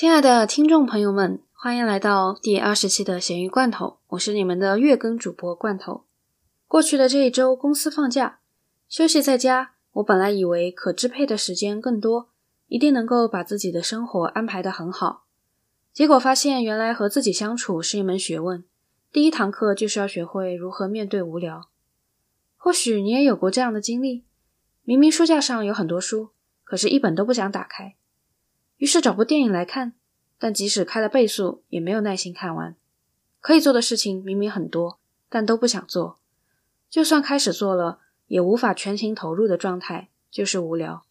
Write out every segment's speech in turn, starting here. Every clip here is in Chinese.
亲爱的听众朋友们，欢迎来到第二十期的咸鱼罐头，我是你们的月更主播罐头。过去的这一周，公司放假，休息在家。我本来以为可支配的时间更多，一定能够把自己的生活安排得很好。结果发现，原来和自己相处是一门学问。第一堂课就是要学会如何面对无聊。或许你也有过这样的经历：明明书架上有很多书，可是一本都不想打开。于是找部电影来看，但即使开了倍速，也没有耐心看完。可以做的事情明明很多，但都不想做。就算开始做了，也无法全情投入的状态，就是无聊。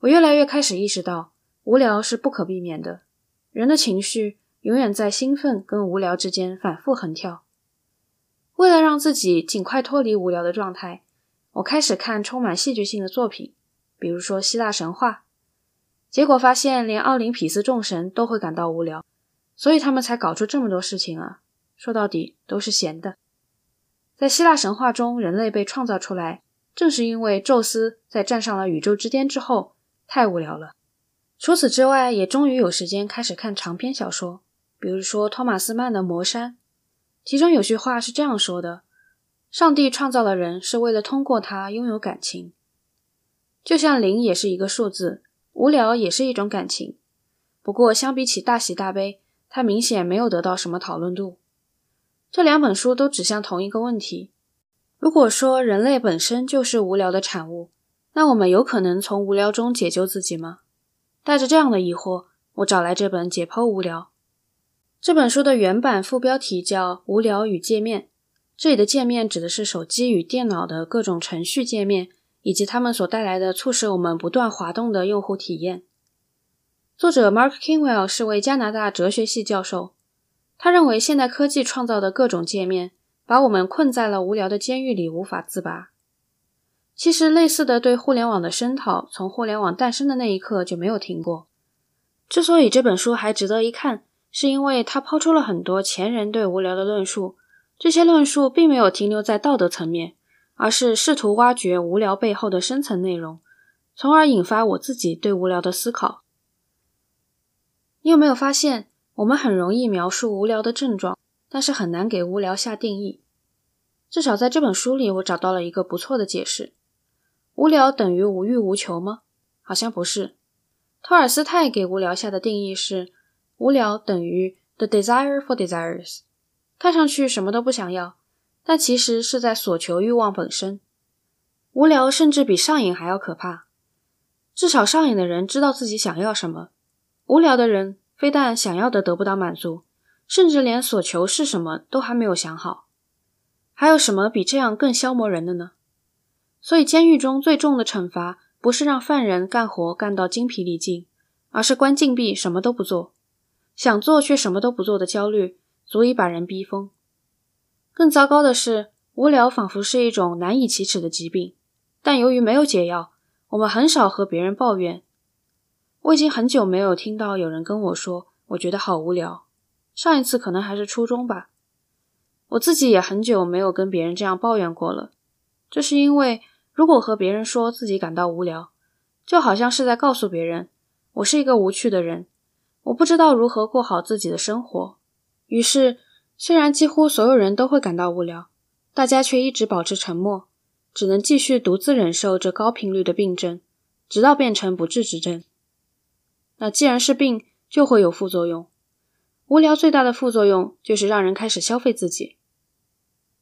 我越来越开始意识到，无聊是不可避免的。人的情绪永远在兴奋跟无聊之间反复横跳。为了让自己尽快脱离无聊的状态，我开始看充满戏剧性的作品，比如说希腊神话。结果发现，连奥林匹斯众神都会感到无聊，所以他们才搞出这么多事情啊！说到底都是闲的。在希腊神话中，人类被创造出来，正是因为宙斯在站上了宇宙之巅之后太无聊了。除此之外，也终于有时间开始看长篇小说，比如说托马斯曼的《魔山》，其中有句话是这样说的：“上帝创造了人，是为了通过他拥有感情，就像零也是一个数字。”无聊也是一种感情，不过相比起大喜大悲，它明显没有得到什么讨论度。这两本书都指向同一个问题：如果说人类本身就是无聊的产物，那我们有可能从无聊中解救自己吗？带着这样的疑惑，我找来这本《解剖无聊》这本书的原版副标题叫《无聊与界面》，这里的界面指的是手机与电脑的各种程序界面。以及他们所带来的促使我们不断滑动的用户体验。作者 Mark Kingwell 是位加拿大哲学系教授，他认为现代科技创造的各种界面把我们困在了无聊的监狱里，无法自拔。其实，类似的对互联网的声讨从互联网诞生的那一刻就没有停过。之所以这本书还值得一看，是因为它抛出了很多前人对无聊的论述，这些论述并没有停留在道德层面。而是试图挖掘无聊背后的深层内容，从而引发我自己对无聊的思考。你有没有发现，我们很容易描述无聊的症状，但是很难给无聊下定义？至少在这本书里，我找到了一个不错的解释：无聊等于无欲无求吗？好像不是。托尔斯泰给无聊下的定义是：无聊等于 the desire for desires，看上去什么都不想要。但其实是在索求欲望本身。无聊甚至比上瘾还要可怕。至少上瘾的人知道自己想要什么，无聊的人非但想要的得不到满足，甚至连所求是什么都还没有想好。还有什么比这样更消磨人的呢？所以，监狱中最重的惩罚不是让犯人干活干到精疲力尽，而是关禁闭，什么都不做。想做却什么都不做的焦虑，足以把人逼疯。更糟糕的是，无聊仿佛是一种难以启齿的疾病，但由于没有解药，我们很少和别人抱怨。我已经很久没有听到有人跟我说：“我觉得好无聊。”上一次可能还是初中吧。我自己也很久没有跟别人这样抱怨过了。这是因为，如果和别人说自己感到无聊，就好像是在告诉别人：“我是一个无趣的人，我不知道如何过好自己的生活。”于是。虽然几乎所有人都会感到无聊，大家却一直保持沉默，只能继续独自忍受这高频率的病症，直到变成不治之症。那既然是病，就会有副作用。无聊最大的副作用就是让人开始消费自己。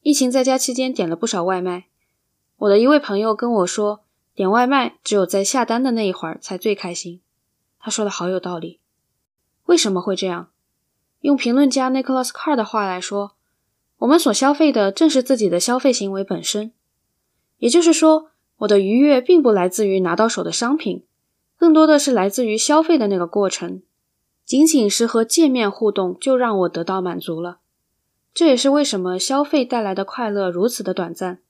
疫情在家期间点了不少外卖，我的一位朋友跟我说，点外卖只有在下单的那一会儿才最开心。他说的好有道理。为什么会这样？用评论家 Nicholas Carr 的话来说，我们所消费的正是自己的消费行为本身。也就是说，我的愉悦并不来自于拿到手的商品，更多的是来自于消费的那个过程。仅仅是和界面互动就让我得到满足了。这也是为什么消费带来的快乐如此的短暂。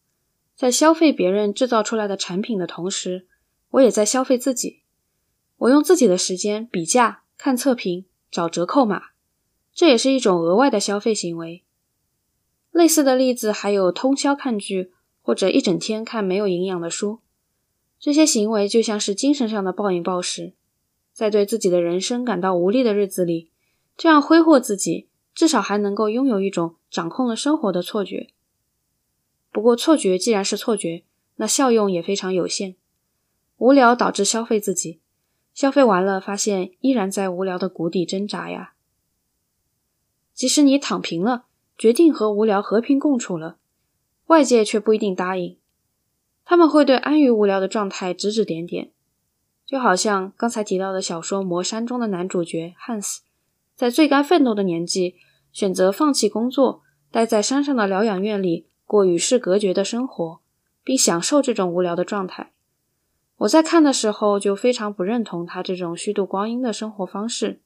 在消费别人制造出来的产品的同时，我也在消费自己。我用自己的时间比价、看测评、找折扣码。这也是一种额外的消费行为。类似的例子还有通宵看剧，或者一整天看没有营养的书。这些行为就像是精神上的暴饮暴食，在对自己的人生感到无力的日子里，这样挥霍自己，至少还能够拥有一种掌控了生活的错觉。不过，错觉既然是错觉，那效用也非常有限。无聊导致消费自己，消费完了发现依然在无聊的谷底挣扎呀。即使你躺平了，决定和无聊和平共处了，外界却不一定答应。他们会对安于无聊的状态指指点点。就好像刚才提到的小说《魔山》中的男主角汉斯，在最该奋斗的年纪，选择放弃工作，待在山上的疗养院里过与世隔绝的生活，并享受这种无聊的状态。我在看的时候就非常不认同他这种虚度光阴的生活方式。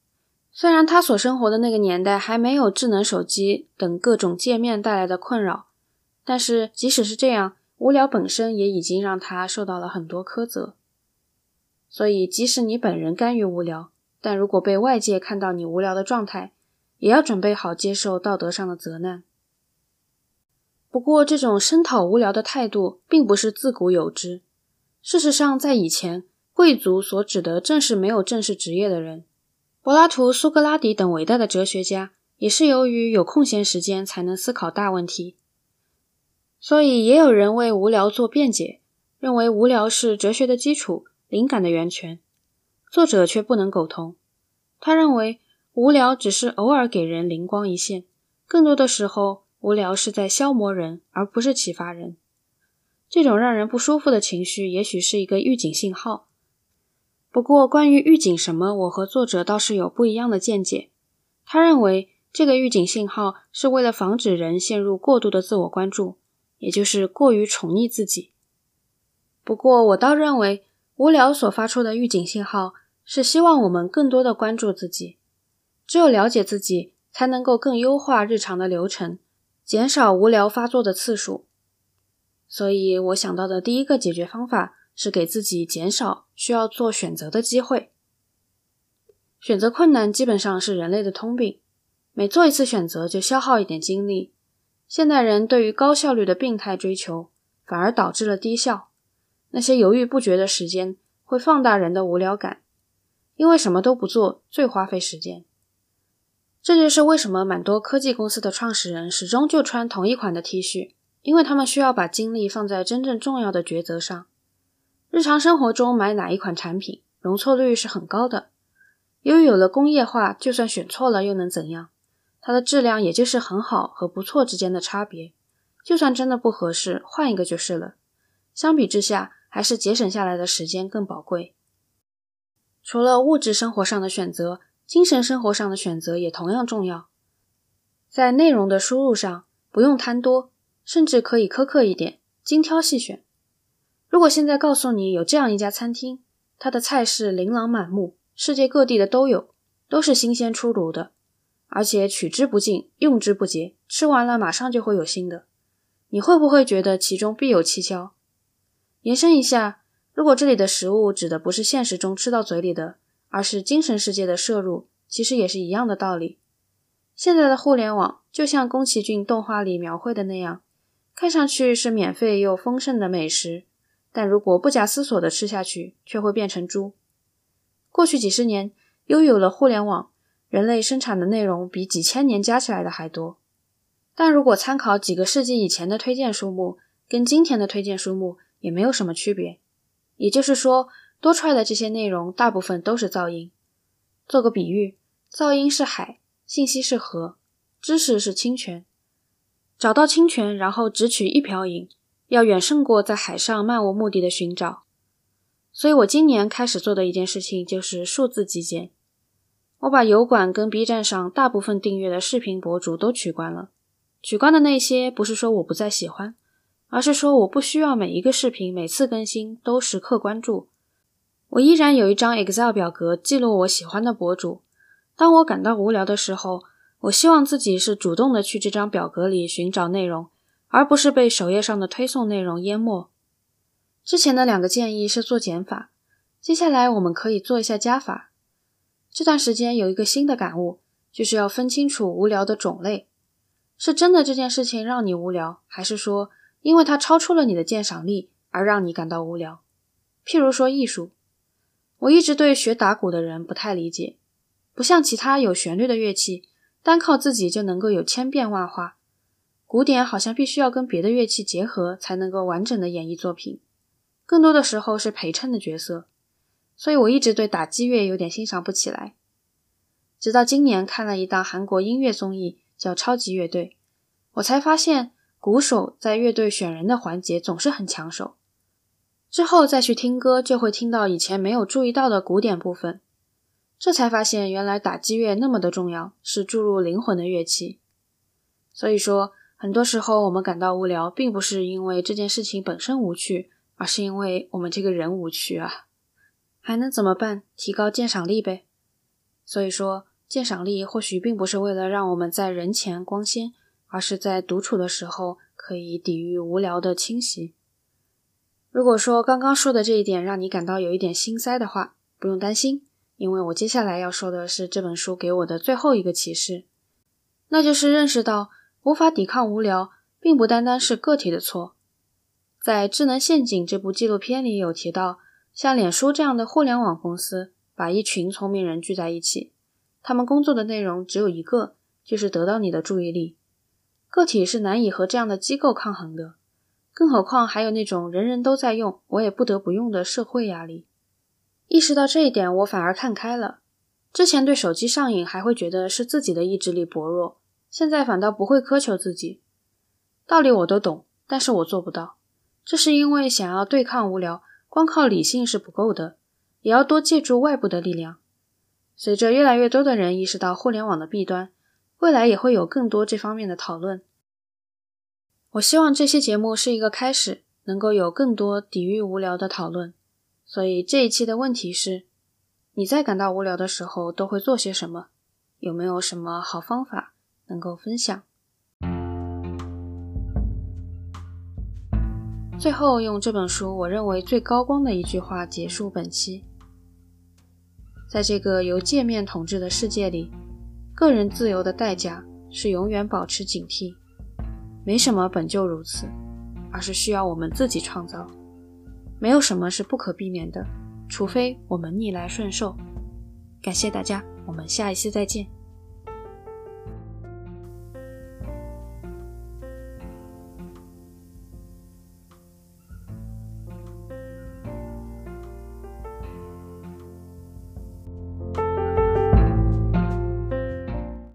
虽然他所生活的那个年代还没有智能手机等各种界面带来的困扰，但是即使是这样，无聊本身也已经让他受到了很多苛责。所以，即使你本人甘于无聊，但如果被外界看到你无聊的状态，也要准备好接受道德上的责难。不过，这种声讨无聊的态度并不是自古有之。事实上，在以前，贵族所指的正是没有正式职业的人。柏拉图、苏格拉底等伟大的哲学家，也是由于有空闲时间才能思考大问题。所以，也有人为无聊做辩解，认为无聊是哲学的基础。灵感的源泉，作者却不能苟同。他认为无聊只是偶尔给人灵光一现，更多的时候，无聊是在消磨人，而不是启发人。这种让人不舒服的情绪，也许是一个预警信号。不过，关于预警什么，我和作者倒是有不一样的见解。他认为，这个预警信号是为了防止人陷入过度的自我关注，也就是过于宠溺自己。不过，我倒认为。无聊所发出的预警信号是希望我们更多的关注自己。只有了解自己，才能够更优化日常的流程，减少无聊发作的次数。所以我想到的第一个解决方法是给自己减少需要做选择的机会。选择困难基本上是人类的通病，每做一次选择就消耗一点精力。现代人对于高效率的病态追求，反而导致了低效。那些犹豫不决的时间会放大人的无聊感，因为什么都不做最花费时间。这就是为什么蛮多科技公司的创始人始终就穿同一款的 T 恤，因为他们需要把精力放在真正重要的抉择上。日常生活中买哪一款产品，容错率是很高的。由于有了工业化，就算选错了又能怎样？它的质量也就是很好和不错之间的差别。就算真的不合适，换一个就是了。相比之下，还是节省下来的时间更宝贵。除了物质生活上的选择，精神生活上的选择也同样重要。在内容的输入上，不用贪多，甚至可以苛刻一点，精挑细选。如果现在告诉你有这样一家餐厅，它的菜式琳琅满目，世界各地的都有，都是新鲜出炉的，而且取之不尽，用之不竭，吃完了马上就会有新的，你会不会觉得其中必有蹊跷？延伸一下，如果这里的食物指的不是现实中吃到嘴里的，而是精神世界的摄入，其实也是一样的道理。现在的互联网就像宫崎骏动画里描绘的那样，看上去是免费又丰盛的美食，但如果不假思索的吃下去，却会变成猪。过去几十年，拥有了互联网，人类生产的内容比几千年加起来的还多。但如果参考几个世纪以前的推荐书目，跟今天的推荐书目，也没有什么区别，也就是说，多出来的这些内容大部分都是噪音。做个比喻，噪音是海，信息是河，知识是清泉。找到清泉，然后只取一瓢饮，要远胜过在海上漫无目的的寻找。所以我今年开始做的一件事情就是数字极简。我把油管跟 B 站上大部分订阅的视频博主都取关了。取关的那些，不是说我不再喜欢。而是说，我不需要每一个视频每次更新都时刻关注。我依然有一张 Excel 表格记录我喜欢的博主。当我感到无聊的时候，我希望自己是主动的去这张表格里寻找内容，而不是被首页上的推送内容淹没。之前的两个建议是做减法，接下来我们可以做一下加法。这段时间有一个新的感悟，就是要分清楚无聊的种类，是真的这件事情让你无聊，还是说？因为它超出了你的鉴赏力而让你感到无聊。譬如说艺术，我一直对学打鼓的人不太理解，不像其他有旋律的乐器，单靠自己就能够有千变万化。古典好像必须要跟别的乐器结合，才能够完整的演绎作品，更多的时候是陪衬的角色。所以我一直对打击乐有点欣赏不起来。直到今年看了一档韩国音乐综艺，叫《超级乐队》，我才发现鼓手在乐队选人的环节总是很抢手。之后再去听歌，就会听到以前没有注意到的古典部分，这才发现原来打击乐那么的重要，是注入灵魂的乐器。所以说。很多时候，我们感到无聊，并不是因为这件事情本身无趣，而是因为我们这个人无趣啊！还能怎么办？提高鉴赏力呗。所以说，鉴赏力或许并不是为了让我们在人前光鲜，而是在独处的时候可以抵御无聊的侵袭。如果说刚刚说的这一点让你感到有一点心塞的话，不用担心，因为我接下来要说的是这本书给我的最后一个启示，那就是认识到。无法抵抗无聊，并不单单是个体的错。在《智能陷阱》这部纪录片里有提到，像脸书这样的互联网公司，把一群聪明人聚在一起，他们工作的内容只有一个，就是得到你的注意力。个体是难以和这样的机构抗衡的，更何况还有那种人人都在用，我也不得不用的社会压力。意识到这一点，我反而看开了。之前对手机上瘾，还会觉得是自己的意志力薄弱。现在反倒不会苛求自己，道理我都懂，但是我做不到。这是因为想要对抗无聊，光靠理性是不够的，也要多借助外部的力量。随着越来越多的人意识到互联网的弊端，未来也会有更多这方面的讨论。我希望这期节目是一个开始，能够有更多抵御无聊的讨论。所以这一期的问题是：你在感到无聊的时候都会做些什么？有没有什么好方法？能够分享。最后，用这本书我认为最高光的一句话结束本期：在这个由界面统治的世界里，个人自由的代价是永远保持警惕。没什么本就如此，而是需要我们自己创造。没有什么是不可避免的，除非我们逆来顺受。感谢大家，我们下一期再见。